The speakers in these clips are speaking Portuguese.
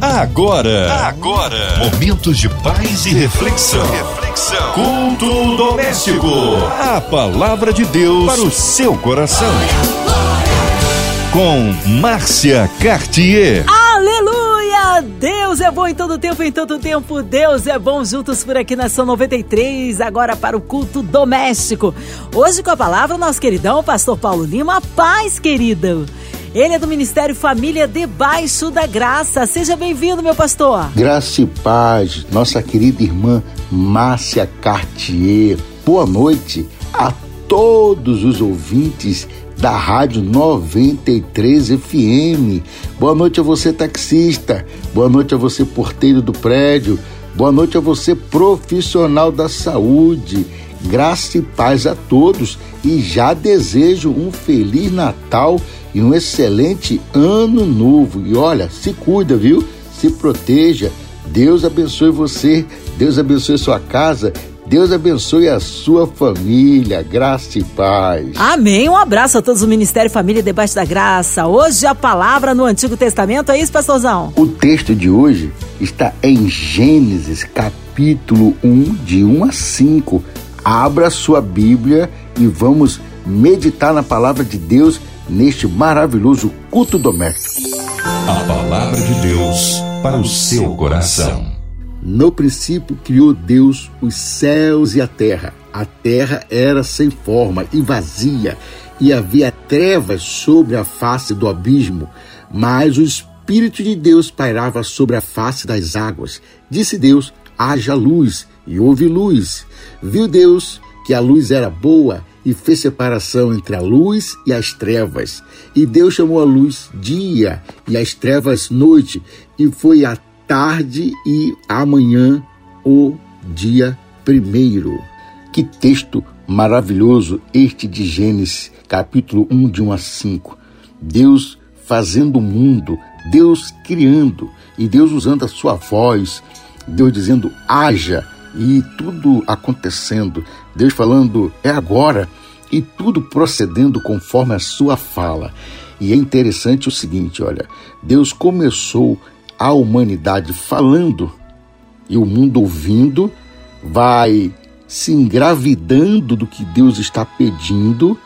Agora, agora, momentos de paz e reflexão. Reflexão. Culto doméstico. A palavra de Deus para o seu coração. Com Márcia Cartier. Aleluia! Deus é bom em todo tempo, em todo tempo. Deus é bom juntos por aqui na São 93, agora para o culto doméstico. Hoje com a palavra, nosso queridão, pastor Paulo Lima. Paz, querido. Ele é do Ministério Família Debaixo da Graça. Seja bem-vindo, meu pastor. Graça e paz, nossa querida irmã Márcia Cartier. Boa noite a todos os ouvintes da Rádio 93 FM. Boa noite a você, taxista. Boa noite a você, porteiro do prédio. Boa noite a você, profissional da saúde. Graça e paz a todos e já desejo um feliz Natal e um excelente ano novo. E olha, se cuida, viu? Se proteja. Deus abençoe você, Deus abençoe sua casa, Deus abençoe a sua família, graça e paz. Amém. Um abraço a todos do Ministério Família Debaixo da Graça. Hoje a palavra no Antigo Testamento, é isso, pastorzão? O texto de hoje está em Gênesis, capítulo 1, de 1 a 5. Abra sua Bíblia e vamos meditar na palavra de Deus neste maravilhoso culto doméstico. A palavra de Deus para o seu coração. No princípio criou Deus os céus e a terra. A terra era sem forma e vazia, e havia trevas sobre a face do abismo, mas o Espírito de Deus pairava sobre a face das águas. Disse Deus: haja luz, e houve luz. Viu Deus que a luz era boa e fez separação entre a luz e as trevas. E Deus chamou a luz dia e as trevas noite, e foi a tarde e amanhã o dia primeiro. Que texto maravilhoso este de Gênesis, capítulo 1, de 1 a 5. Deus fazendo o mundo, Deus criando e Deus usando a sua voz, Deus dizendo haja e tudo acontecendo, Deus falando é agora e tudo procedendo conforme a sua fala. E é interessante o seguinte, olha, Deus começou a humanidade falando e o mundo ouvindo, vai se engravidando do que Deus está pedindo,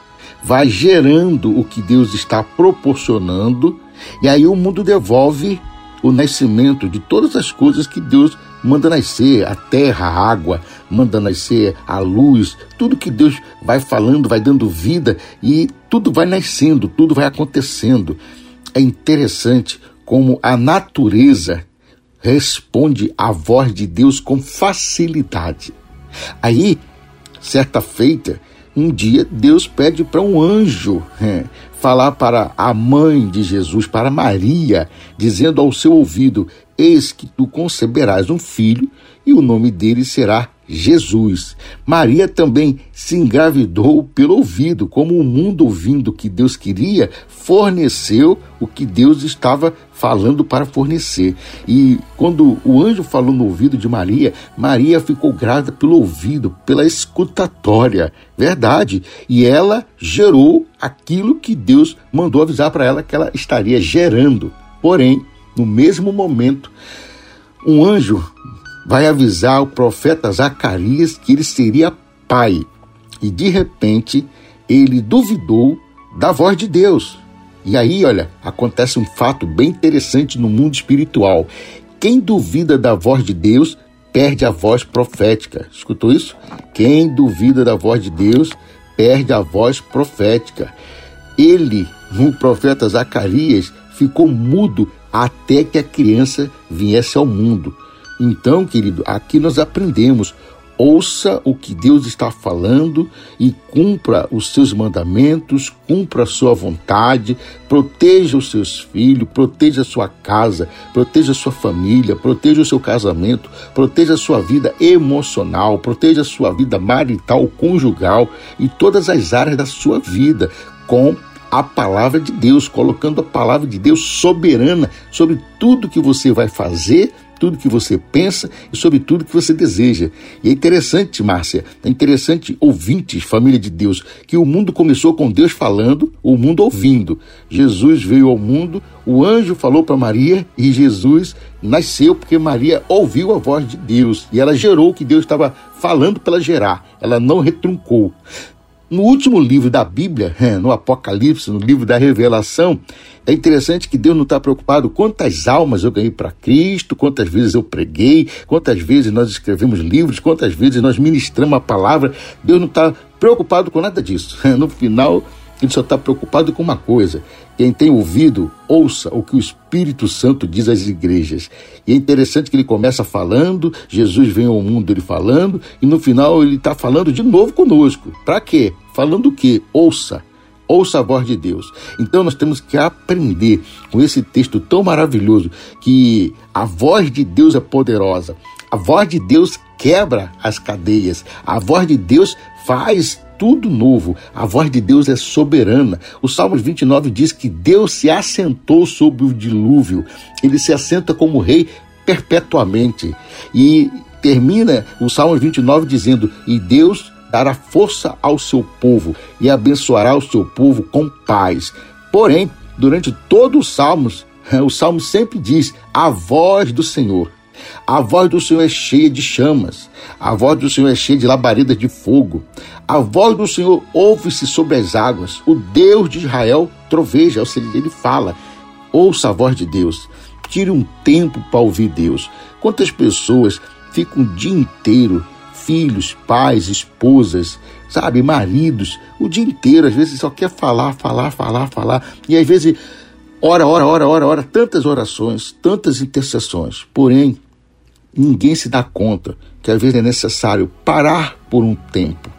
vai gerando o que Deus está proporcionando, e aí o mundo devolve o nascimento de todas as coisas que Deus manda nascer, a terra, a água, manda nascer a luz, tudo que Deus vai falando, vai dando vida e tudo vai nascendo, tudo vai acontecendo. É interessante como a natureza responde à voz de Deus com facilidade. Aí, certa feita, um dia Deus pede para um anjo é, falar para a mãe de Jesus, para Maria, dizendo ao seu ouvido: Eis que tu conceberás um filho e o nome dele será Jesus. Maria também se engravidou pelo ouvido, como o mundo ouvindo o que Deus queria, forneceu o que Deus estava falando para fornecer. E quando o anjo falou no ouvido de Maria, Maria ficou grávida pelo ouvido, pela escutatória. Verdade. E ela gerou aquilo que Deus mandou avisar para ela que ela estaria gerando. Porém, no mesmo momento, um anjo vai avisar o profeta Zacarias que ele seria pai. E de repente ele duvidou da voz de Deus. E aí, olha, acontece um fato bem interessante no mundo espiritual. Quem duvida da voz de Deus perde a voz profética. Escutou isso? Quem duvida da voz de Deus perde a voz profética. Ele, o profeta Zacarias, ficou mudo até que a criança viesse ao mundo. Então, querido, aqui nós aprendemos. Ouça o que Deus está falando e cumpra os seus mandamentos, cumpra a sua vontade, proteja os seus filhos, proteja a sua casa, proteja a sua família, proteja o seu casamento, proteja a sua vida emocional, proteja a sua vida marital, conjugal e todas as áreas da sua vida com a palavra de Deus, colocando a palavra de Deus soberana sobre tudo que você vai fazer tudo que você pensa e sobre tudo que você deseja. E é interessante, Márcia, é interessante ouvintes, família de Deus, que o mundo começou com Deus falando, o mundo ouvindo. Jesus veio ao mundo, o anjo falou para Maria e Jesus nasceu porque Maria ouviu a voz de Deus e ela gerou o que Deus estava falando para gerar. Ela não retruncou. No último livro da Bíblia, no Apocalipse, no livro da Revelação, é interessante que Deus não está preocupado quantas almas eu ganhei para Cristo, quantas vezes eu preguei, quantas vezes nós escrevemos livros, quantas vezes nós ministramos a palavra. Deus não está preocupado com nada disso. No final, ele só está preocupado com uma coisa: quem tem ouvido, ouça o que o Espírito Santo diz às igrejas. E é interessante que ele começa falando, Jesus vem ao mundo ele falando, e no final ele está falando de novo conosco. Para quê? Falando o quê? Ouça. Ouça a voz de Deus. Então nós temos que aprender com esse texto tão maravilhoso que a voz de Deus é poderosa. A voz de Deus quebra as cadeias. A voz de Deus faz tudo novo. A voz de Deus é soberana. O Salmos 29 diz que Deus se assentou sobre o dilúvio. Ele se assenta como rei perpetuamente. E termina o Salmos 29 dizendo: E Deus dará força ao seu povo e abençoará o seu povo com paz. Porém, durante todos os Salmos, o Salmo sempre diz: a voz do Senhor. A voz do Senhor é cheia de chamas, a voz do Senhor é cheia de labaredas de fogo. A voz do Senhor ouve-se sobre as águas. O Deus de Israel troveja, ou seja, ele fala. Ouça a voz de Deus. Tire um tempo para ouvir Deus. Quantas pessoas ficam o dia inteiro, filhos, pais, esposas, sabe, maridos, o dia inteiro, às vezes só quer falar, falar, falar, falar. E às vezes, ora, ora, ora, ora, ora, tantas orações, tantas intercessões. Porém, ninguém se dá conta que às vezes é necessário parar por um tempo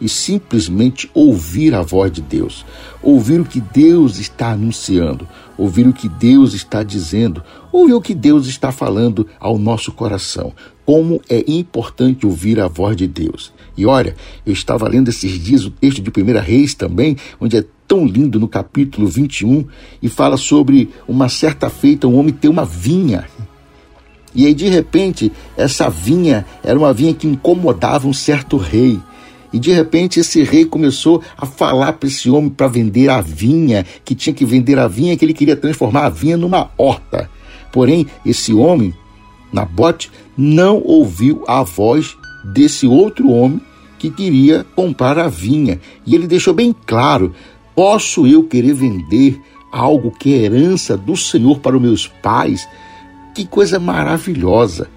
e simplesmente ouvir a voz de Deus, ouvir o que Deus está anunciando, ouvir o que Deus está dizendo, ouvir o que Deus está falando ao nosso coração. Como é importante ouvir a voz de Deus. E olha, eu estava lendo esses dias o texto de 1 Reis também, onde é tão lindo no capítulo 21 e fala sobre uma certa feita um homem ter uma vinha. E aí, de repente, essa vinha era uma vinha que incomodava um certo rei. E de repente esse rei começou a falar para esse homem para vender a vinha, que tinha que vender a vinha, que ele queria transformar a vinha numa horta. Porém, esse homem, Nabote, não ouviu a voz desse outro homem que queria comprar a vinha. E ele deixou bem claro: posso eu querer vender algo que é herança do Senhor para os meus pais? Que coisa maravilhosa!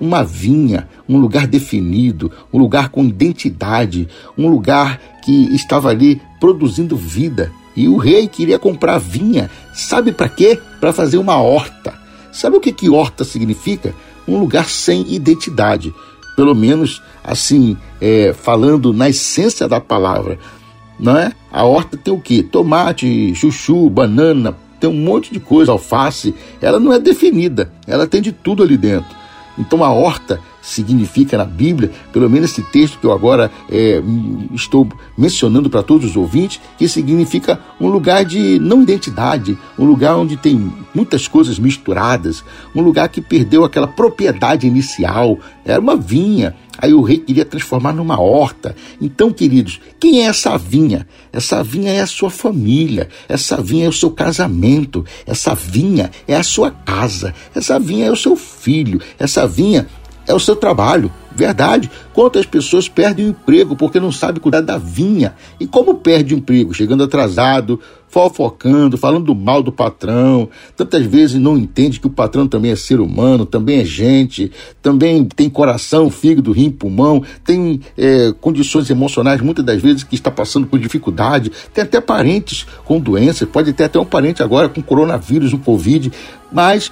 uma vinha, um lugar definido, um lugar com identidade, um lugar que estava ali produzindo vida. E o rei queria comprar vinha, sabe para quê? Para fazer uma horta. Sabe o que, que horta significa? Um lugar sem identidade. Pelo menos assim, é, falando na essência da palavra. Não é? A horta tem o quê? Tomate, chuchu, banana, tem um monte de coisa, alface. Ela não é definida, ela tem de tudo ali dentro. Então a horta significa na Bíblia, pelo menos esse texto que eu agora é, estou mencionando para todos os ouvintes, que significa um lugar de não identidade, um lugar onde tem muitas coisas misturadas, um lugar que perdeu aquela propriedade inicial, era uma vinha, Aí o rei queria transformar numa horta. Então, queridos, quem é essa vinha? Essa vinha é a sua família, essa vinha é o seu casamento, essa vinha é a sua casa, essa vinha é o seu filho, essa vinha é o seu trabalho. Verdade. Quantas pessoas perdem o emprego porque não sabem cuidar da vinha? E como perde o emprego? Chegando atrasado, fofocando, falando mal do patrão. Tantas vezes não entende que o patrão também é ser humano, também é gente, também tem coração, fígado, rim, pulmão, tem é, condições emocionais, muitas das vezes que está passando por dificuldade. Tem até parentes com doenças, pode ter até um parente agora com coronavírus, um Covid, mas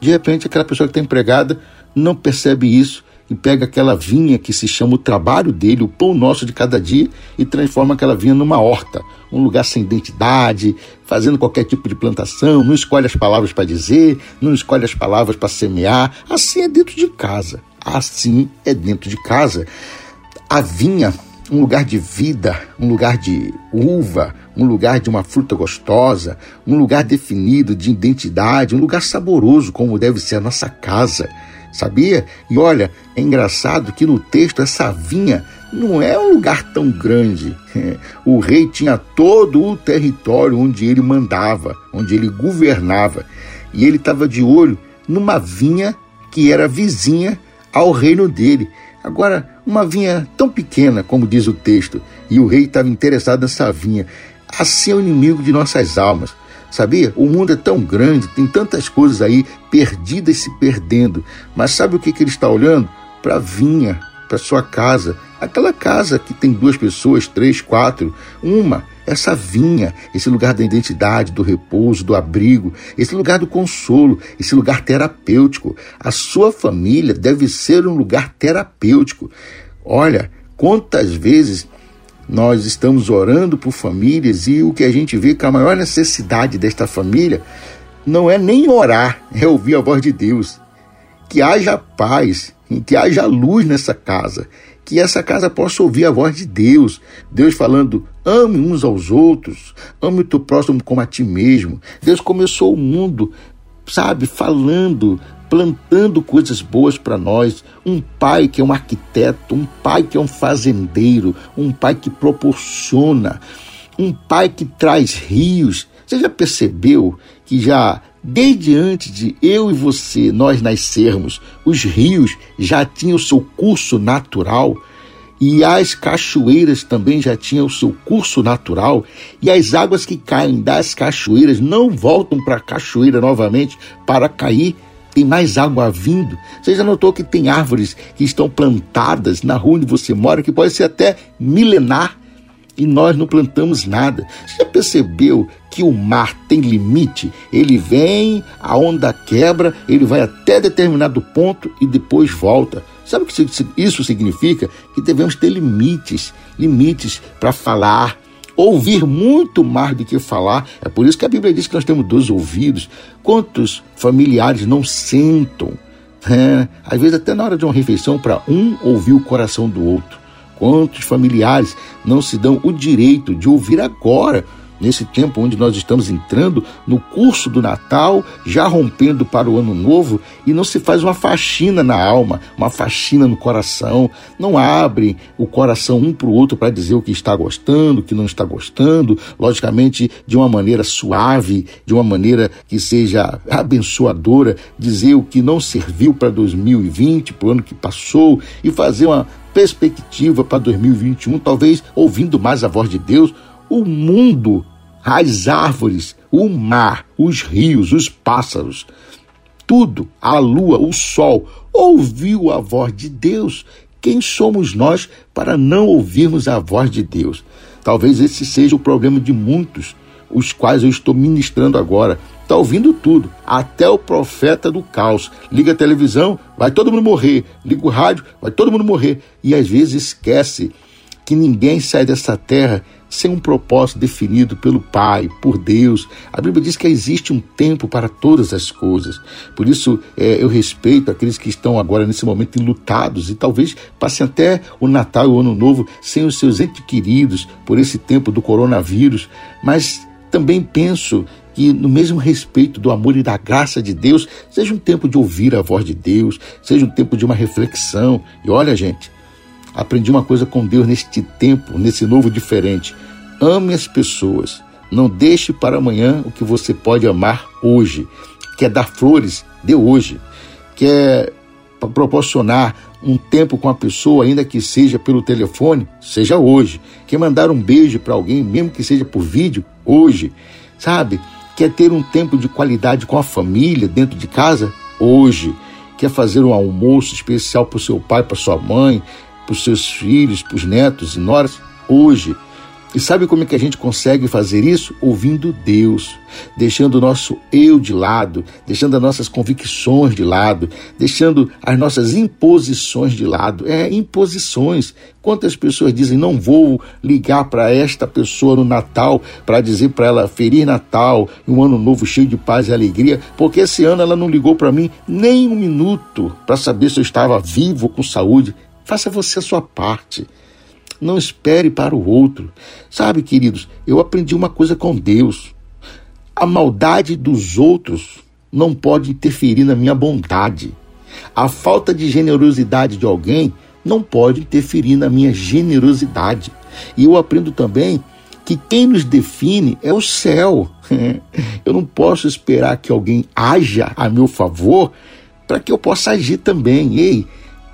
de repente aquela pessoa que está empregada não percebe isso e pega aquela vinha que se chama o trabalho dele, o pão nosso de cada dia, e transforma aquela vinha numa horta, um lugar sem identidade, fazendo qualquer tipo de plantação, não escolhe as palavras para dizer, não escolhe as palavras para semear. Assim é dentro de casa. Assim é dentro de casa. A vinha, um lugar de vida, um lugar de uva, um lugar de uma fruta gostosa, um lugar definido de identidade, um lugar saboroso, como deve ser a nossa casa. Sabia? E olha, é engraçado que no texto essa vinha não é um lugar tão grande. O rei tinha todo o território onde ele mandava, onde ele governava. E ele estava de olho numa vinha que era vizinha ao reino dele. Agora, uma vinha tão pequena, como diz o texto, e o rei estava interessado nessa vinha. Assim é o inimigo de nossas almas. Sabia? O mundo é tão grande, tem tantas coisas aí perdidas se perdendo. Mas sabe o que, que ele está olhando? Para a vinha, para sua casa. Aquela casa que tem duas pessoas, três, quatro. Uma, essa vinha, esse lugar da identidade, do repouso, do abrigo, esse lugar do consolo, esse lugar terapêutico. A sua família deve ser um lugar terapêutico. Olha, quantas vezes nós estamos orando por famílias e o que a gente vê que a maior necessidade desta família não é nem orar, é ouvir a voz de Deus. Que haja paz, que haja luz nessa casa, que essa casa possa ouvir a voz de Deus. Deus falando: ame uns aos outros, ame o teu próximo como a ti mesmo. Deus começou o mundo, sabe, falando, plantando coisas boas para nós. Um pai que é um arquiteto, um pai que é um fazendeiro, um pai que proporciona, um pai que traz rios. Você já percebeu que já Desde antes de eu e você nós nascermos, os rios já tinham seu curso natural e as cachoeiras também já tinham o seu curso natural, e as águas que caem das cachoeiras não voltam para a cachoeira novamente para cair. Tem mais água vindo. Você já notou que tem árvores que estão plantadas na rua onde você mora, que pode ser até milenar, e nós não plantamos nada. Você já percebeu que o mar tem limite? Ele vem, a onda quebra, ele vai até determinado ponto e depois volta. Sabe o que isso significa? Que devemos ter limites limites para falar, ouvir muito mais do que falar. É por isso que a Bíblia diz que nós temos dois ouvidos. Quantos familiares não sentam? É, às vezes, até na hora de uma refeição, para um ouvir o coração do outro. Quantos familiares não se dão o direito de ouvir agora, nesse tempo onde nós estamos entrando no curso do Natal, já rompendo para o Ano Novo, e não se faz uma faxina na alma, uma faxina no coração, não abre o coração um para o outro para dizer o que está gostando, o que não está gostando, logicamente de uma maneira suave, de uma maneira que seja abençoadora, dizer o que não serviu para 2020, para o ano que passou, e fazer uma perspectiva para 2021, talvez ouvindo mais a voz de Deus, o mundo, as árvores, o mar, os rios, os pássaros, tudo, a lua, o sol, ouviu a voz de Deus. Quem somos nós para não ouvirmos a voz de Deus? Talvez esse seja o problema de muitos, os quais eu estou ministrando agora. Está ouvindo tudo, até o profeta do caos. Liga a televisão, vai todo mundo morrer. Liga o rádio, vai todo mundo morrer. E às vezes esquece que ninguém sai dessa terra sem um propósito definido pelo Pai, por Deus. A Bíblia diz que existe um tempo para todas as coisas. Por isso, é, eu respeito aqueles que estão agora nesse momento enlutados e talvez passem até o Natal e o Ano Novo sem os seus entes queridos por esse tempo do coronavírus. Mas também penso que, no mesmo respeito do amor e da graça de Deus, seja um tempo de ouvir a voz de Deus, seja um tempo de uma reflexão. E olha, gente, aprendi uma coisa com Deus neste tempo, nesse novo diferente. Ame as pessoas. Não deixe para amanhã o que você pode amar hoje. Quer dar flores? Dê hoje. Quer proporcionar um tempo com a pessoa, ainda que seja pelo telefone, seja hoje. Quer mandar um beijo para alguém, mesmo que seja por vídeo, hoje. Sabe? Quer ter um tempo de qualidade com a família dentro de casa? Hoje. Quer fazer um almoço especial para o seu pai, para sua mãe, para os seus filhos, para os netos e noras? Hoje. E sabe como é que a gente consegue fazer isso? Ouvindo Deus, deixando o nosso eu de lado, deixando as nossas convicções de lado, deixando as nossas imposições de lado. É, imposições. Quantas pessoas dizem, não vou ligar para esta pessoa no Natal para dizer para ela Feliz Natal, um ano novo cheio de paz e alegria, porque esse ano ela não ligou para mim nem um minuto para saber se eu estava vivo com saúde. Faça você a sua parte. Não espere para o outro. Sabe, queridos, eu aprendi uma coisa com Deus. A maldade dos outros não pode interferir na minha bondade. A falta de generosidade de alguém não pode interferir na minha generosidade. E eu aprendo também que quem nos define é o céu. Eu não posso esperar que alguém haja a meu favor para que eu possa agir também. Ei,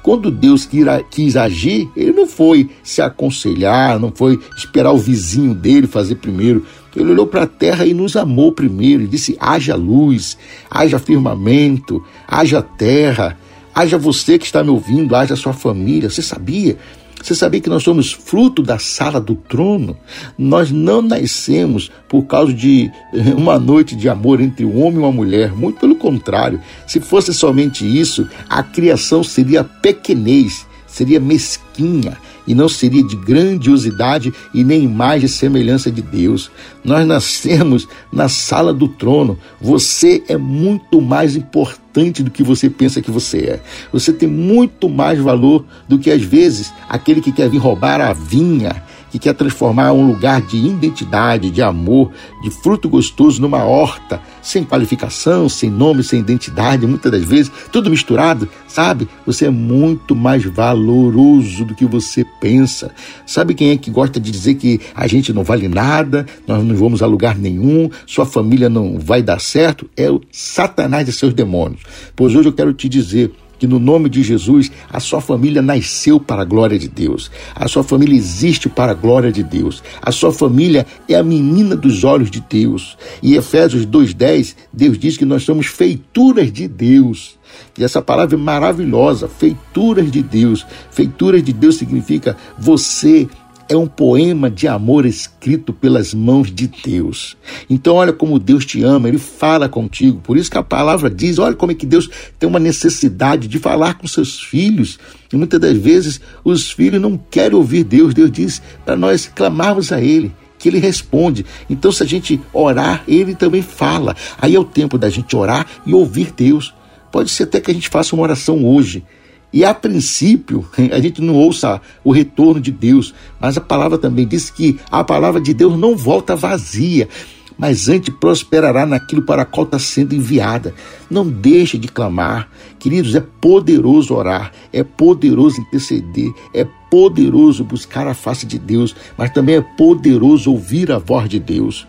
quando Deus quis agir, ele não foi se aconselhar, não foi esperar o vizinho dele fazer primeiro. Ele olhou para a terra e nos amou primeiro. Ele disse: haja luz, haja firmamento, haja terra, haja você que está me ouvindo, haja sua família. Você sabia você sabia que nós somos fruto da sala do trono? Nós não nascemos por causa de uma noite de amor entre um homem e uma mulher. Muito pelo contrário. Se fosse somente isso, a criação seria pequenez, seria mesquinha e não seria de grandiosidade e nem imagem e semelhança de Deus. Nós nascemos na sala do trono. Você é muito mais importante do que você pensa que você é. Você tem muito mais valor do que às vezes aquele que quer vir roubar a vinha que quer transformar um lugar de identidade, de amor, de fruto gostoso numa horta, sem qualificação, sem nome, sem identidade, muitas das vezes, tudo misturado, sabe? Você é muito mais valoroso do que você pensa. Sabe quem é que gosta de dizer que a gente não vale nada, nós não vamos a lugar nenhum, sua família não vai dar certo? É o Satanás e seus demônios. Pois hoje eu quero te dizer que no nome de Jesus a sua família nasceu para a glória de Deus, a sua família existe para a glória de Deus, a sua família é a menina dos olhos de Deus. E Efésios 2,10, Deus diz que nós somos feituras de Deus. E essa palavra é maravilhosa, feituras de Deus. Feituras de Deus significa você é um poema de amor escrito pelas mãos de Deus. Então, olha como Deus te ama, Ele fala contigo. Por isso que a palavra diz: olha como é que Deus tem uma necessidade de falar com seus filhos. E muitas das vezes os filhos não querem ouvir Deus. Deus diz para nós clamarmos a Ele que ele responde. Então, se a gente orar, ele também fala. Aí é o tempo da gente orar e ouvir Deus. Pode ser até que a gente faça uma oração hoje e a princípio, a gente não ouça o retorno de Deus, mas a palavra também diz que a palavra de Deus não volta vazia, mas antes prosperará naquilo para qual está sendo enviada. Não deixe de clamar. Queridos, é poderoso orar, é poderoso interceder, é poderoso buscar a face de Deus, mas também é poderoso ouvir a voz de Deus.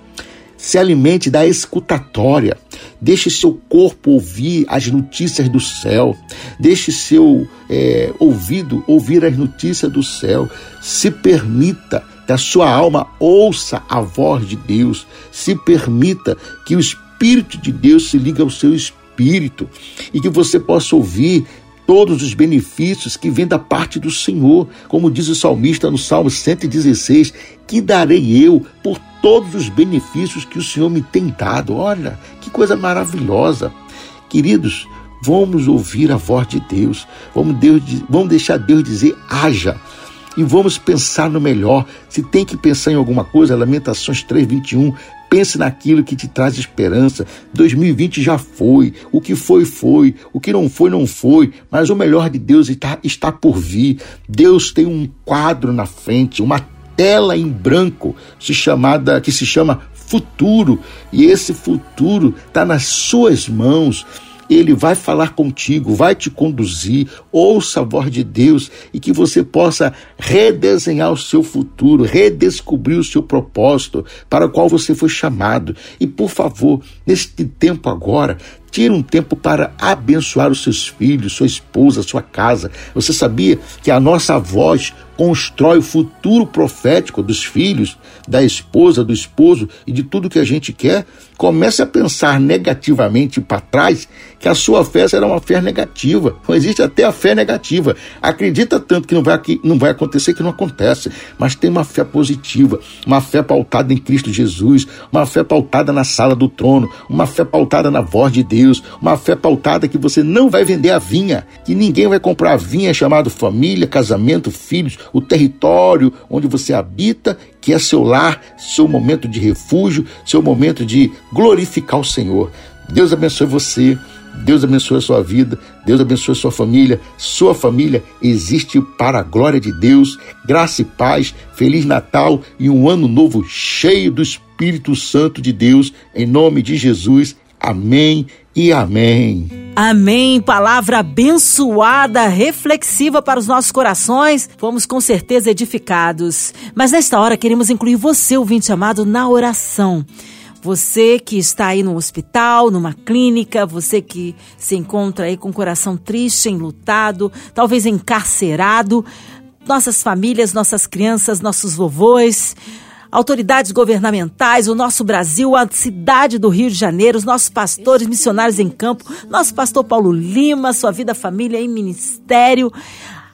Se alimente da escutatória. Deixe seu corpo ouvir as notícias do céu. Deixe seu é, ouvido ouvir as notícias do céu. Se permita que a sua alma ouça a voz de Deus. Se permita que o Espírito de Deus se ligue ao seu espírito e que você possa ouvir todos os benefícios que vêm da parte do Senhor, como diz o salmista no Salmo 116, que darei eu por todos os benefícios que o Senhor me tem dado. Olha, que coisa maravilhosa. Queridos, vamos ouvir a voz de Deus, vamos, Deus, vamos deixar Deus dizer haja e vamos pensar no melhor. Se tem que pensar em alguma coisa, Lamentações 3:21, Pense naquilo que te traz esperança. 2020 já foi. O que foi, foi. O que não foi, não foi. Mas o melhor de Deus está, está por vir. Deus tem um quadro na frente, uma tela em branco se chamada, que se chama futuro. E esse futuro está nas suas mãos. Ele vai falar contigo, vai te conduzir. Ouça a voz de Deus e que você possa redesenhar o seu futuro, redescobrir o seu propósito para o qual você foi chamado. E por favor, neste tempo agora, Tire um tempo para abençoar os seus filhos, sua esposa, sua casa. Você sabia que a nossa voz constrói o futuro profético dos filhos, da esposa, do esposo e de tudo que a gente quer? Comece a pensar negativamente para trás que a sua fé será uma fé negativa. Não existe até a fé negativa. Acredita tanto que não vai, que não vai acontecer que não acontece. Mas tem uma fé positiva, uma fé pautada em Cristo Jesus, uma fé pautada na sala do trono, uma fé pautada na voz de Deus Deus, uma fé pautada que você não vai vender a vinha, que ninguém vai comprar a vinha chamado família, casamento, filhos, o território onde você habita, que é seu lar, seu momento de refúgio, seu momento de glorificar o Senhor. Deus abençoe você. Deus abençoe a sua vida, Deus abençoe a sua família. Sua família existe para a glória de Deus. Graça e paz, Feliz Natal e um ano novo cheio do Espírito Santo de Deus. Em nome de Jesus. Amém e amém. Amém. Palavra abençoada, reflexiva para os nossos corações. Fomos com certeza edificados. Mas nesta hora queremos incluir você, ouvinte amado, na oração. Você que está aí no hospital, numa clínica, você que se encontra aí com o coração triste, enlutado, talvez encarcerado, nossas famílias, nossas crianças, nossos vovôs, autoridades governamentais, o nosso Brasil, a cidade do Rio de Janeiro, os nossos pastores, missionários em campo, nosso pastor Paulo Lima, sua vida, família em ministério,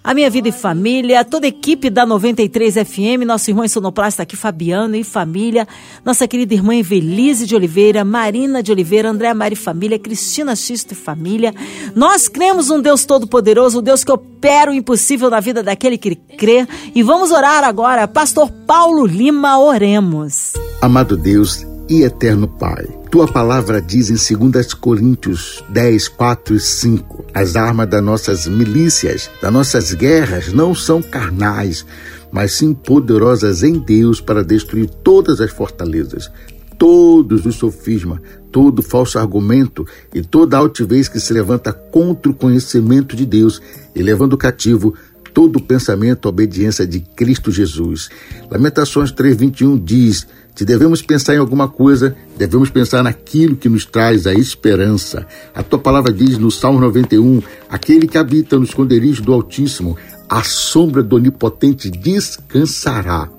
a Minha Vida e Família, toda a equipe da 93 FM, nosso irmão sonoplasta aqui, Fabiano e família, nossa querida irmã Evelise de Oliveira, Marina de Oliveira, André Mari Família, Cristina Xisto e família. Nós cremos um Deus Todo-Poderoso, um Deus que opera o impossível na vida daquele que crê. E vamos orar agora. Pastor Paulo Lima, oremos. Amado Deus, e eterno Pai. Tua palavra diz em 2 Coríntios 10, 4 e 5: As armas das nossas milícias, das nossas guerras, não são carnais, mas sim poderosas em Deus para destruir todas as fortalezas, todos os sofismas, todo falso argumento e toda altivez que se levanta contra o conhecimento de Deus e levando cativo todo pensamento à obediência de Cristo Jesus. Lamentações 3:21 diz: se devemos pensar em alguma coisa, devemos pensar naquilo que nos traz a esperança. A tua palavra diz no Salmo 91: aquele que habita no esconderijo do Altíssimo, a sombra do Onipotente descansará.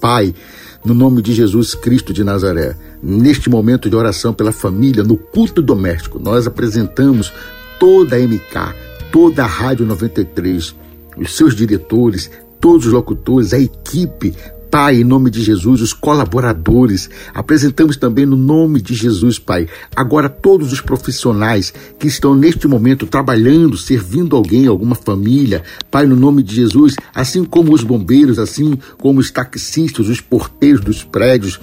Pai, no nome de Jesus Cristo de Nazaré, neste momento de oração pela família, no culto doméstico, nós apresentamos toda a MK, toda a Rádio 93, os seus diretores, todos os locutores, a equipe, Pai, em nome de Jesus, os colaboradores. Apresentamos também no nome de Jesus, Pai. Agora todos os profissionais que estão neste momento trabalhando, servindo alguém, alguma família. Pai, no nome de Jesus, assim como os bombeiros, assim como os taxistas, os porteiros dos prédios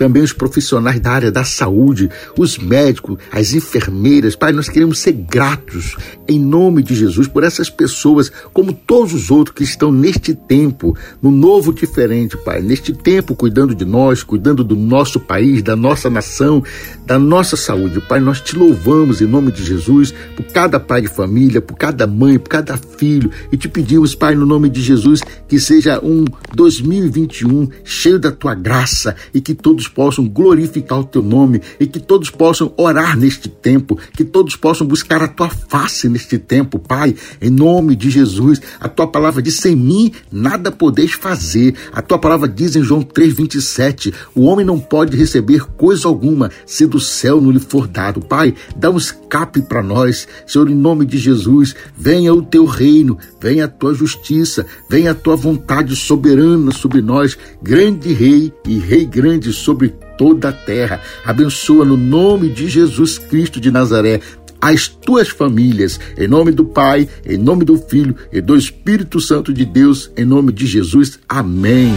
também os profissionais da área da saúde, os médicos, as enfermeiras. Pai, nós queremos ser gratos em nome de Jesus por essas pessoas, como todos os outros que estão neste tempo, no novo diferente, Pai, neste tempo cuidando de nós, cuidando do nosso país, da nossa nação, da nossa saúde. Pai, nós te louvamos em nome de Jesus por cada pai de família, por cada mãe, por cada filho e te pedimos, Pai, no nome de Jesus, que seja um 2021 cheio da tua graça e que todos possam glorificar o teu nome e que todos possam orar neste tempo, que todos possam buscar a tua face neste tempo, Pai, em nome de Jesus. A tua palavra diz: sem mim nada podeis fazer. A tua palavra diz em João 3,27: o homem não pode receber coisa alguma se do céu não lhe for dado. Pai, dá um escape para nós, Senhor, em nome de Jesus. Venha o teu reino, venha a tua justiça, venha a tua vontade soberana sobre nós, grande rei e rei grande sobre toda a terra. Abençoa no nome de Jesus Cristo de Nazaré as tuas famílias, em nome do Pai, em nome do Filho e do Espírito Santo de Deus, em nome de Jesus. Amém.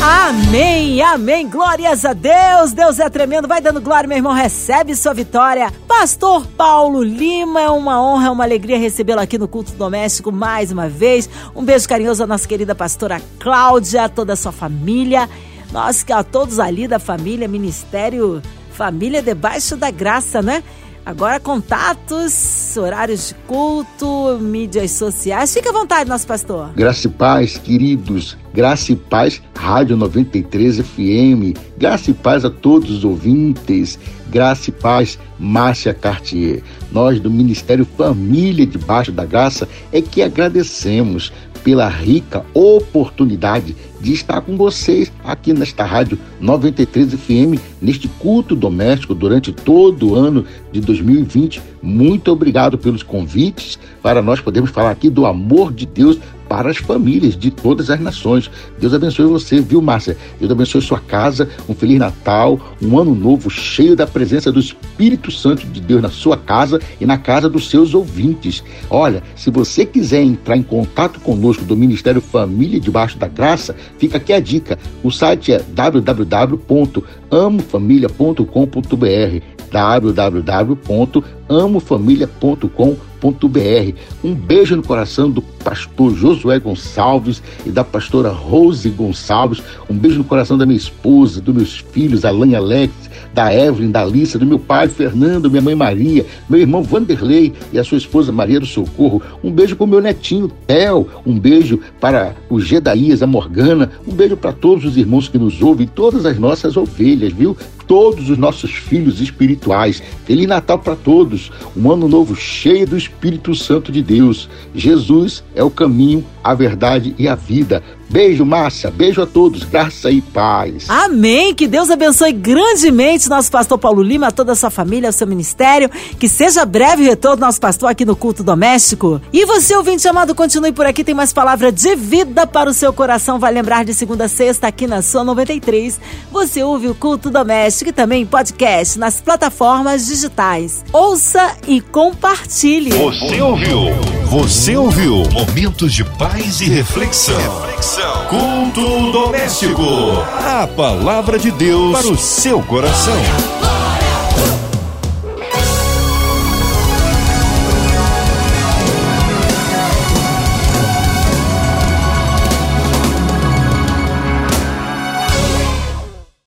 Amém, amém. Glórias a Deus. Deus é tremendo. Vai dando glória, meu irmão. Recebe sua vitória. Pastor Paulo Lima, é uma honra, é uma alegria recebê-lo aqui no culto doméstico mais uma vez. Um beijo carinhoso à nossa querida pastora Cláudia, a toda a sua família. Nós que a todos ali da família, Ministério Família Debaixo da Graça, né? Agora, contatos, horários de culto, mídias sociais. Fique à vontade, nosso pastor. Graça e paz, queridos. Graça e paz, Rádio 93 FM. Graça e paz a todos os ouvintes. Graça e paz, Márcia Cartier. Nós do Ministério Família Debaixo da Graça é que agradecemos pela rica oportunidade de estar com vocês aqui nesta rádio 93 FM, neste culto doméstico durante todo o ano de 2020. Muito obrigado pelos convites para nós podermos falar aqui do amor de Deus para as famílias de todas as nações. Deus abençoe você, viu, Márcia? Deus abençoe sua casa, um Feliz Natal, um ano novo cheio da presença do Espírito Santo de Deus na sua casa e na casa dos seus ouvintes. Olha, se você quiser entrar em contato conosco do Ministério Família Debaixo da Graça, fica aqui a dica. O site é www.amofamilia.com.br www amofamilia.com.br. Um beijo no coração do pastor Josué Gonçalves e da pastora Rose Gonçalves. Um beijo no coração da minha esposa, dos meus filhos, Alan Alex, da Evelyn, da Alissa, do meu pai Fernando, minha mãe Maria, meu irmão Vanderlei e a sua esposa Maria do Socorro. Um beijo para o meu netinho Theo. Um beijo para o Gedaías, a Morgana. Um beijo para todos os irmãos que nos ouvem, todas as nossas ovelhas, viu? todos os nossos filhos espirituais. Feliz Natal para todos. Um ano novo cheio do Espírito Santo de Deus. Jesus é o caminho, a verdade e a vida. Beijo, Márcia. Beijo a todos. Graça e paz. Amém. Que Deus abençoe grandemente nosso pastor Paulo Lima, toda a sua família, o seu ministério. Que seja breve o retorno do nosso pastor aqui no culto doméstico. E você, ouvinte amado, continue por aqui. Tem mais palavra de vida para o seu coração. Vai lembrar de segunda a sexta aqui na sua 93. Você ouve o culto doméstico e também podcast nas plataformas digitais. Ouça e compartilhe. Você ouviu? Você ouviu? Momentos de paz e reflexão. reflexão. Culto doméstico. A palavra de Deus para o seu coração.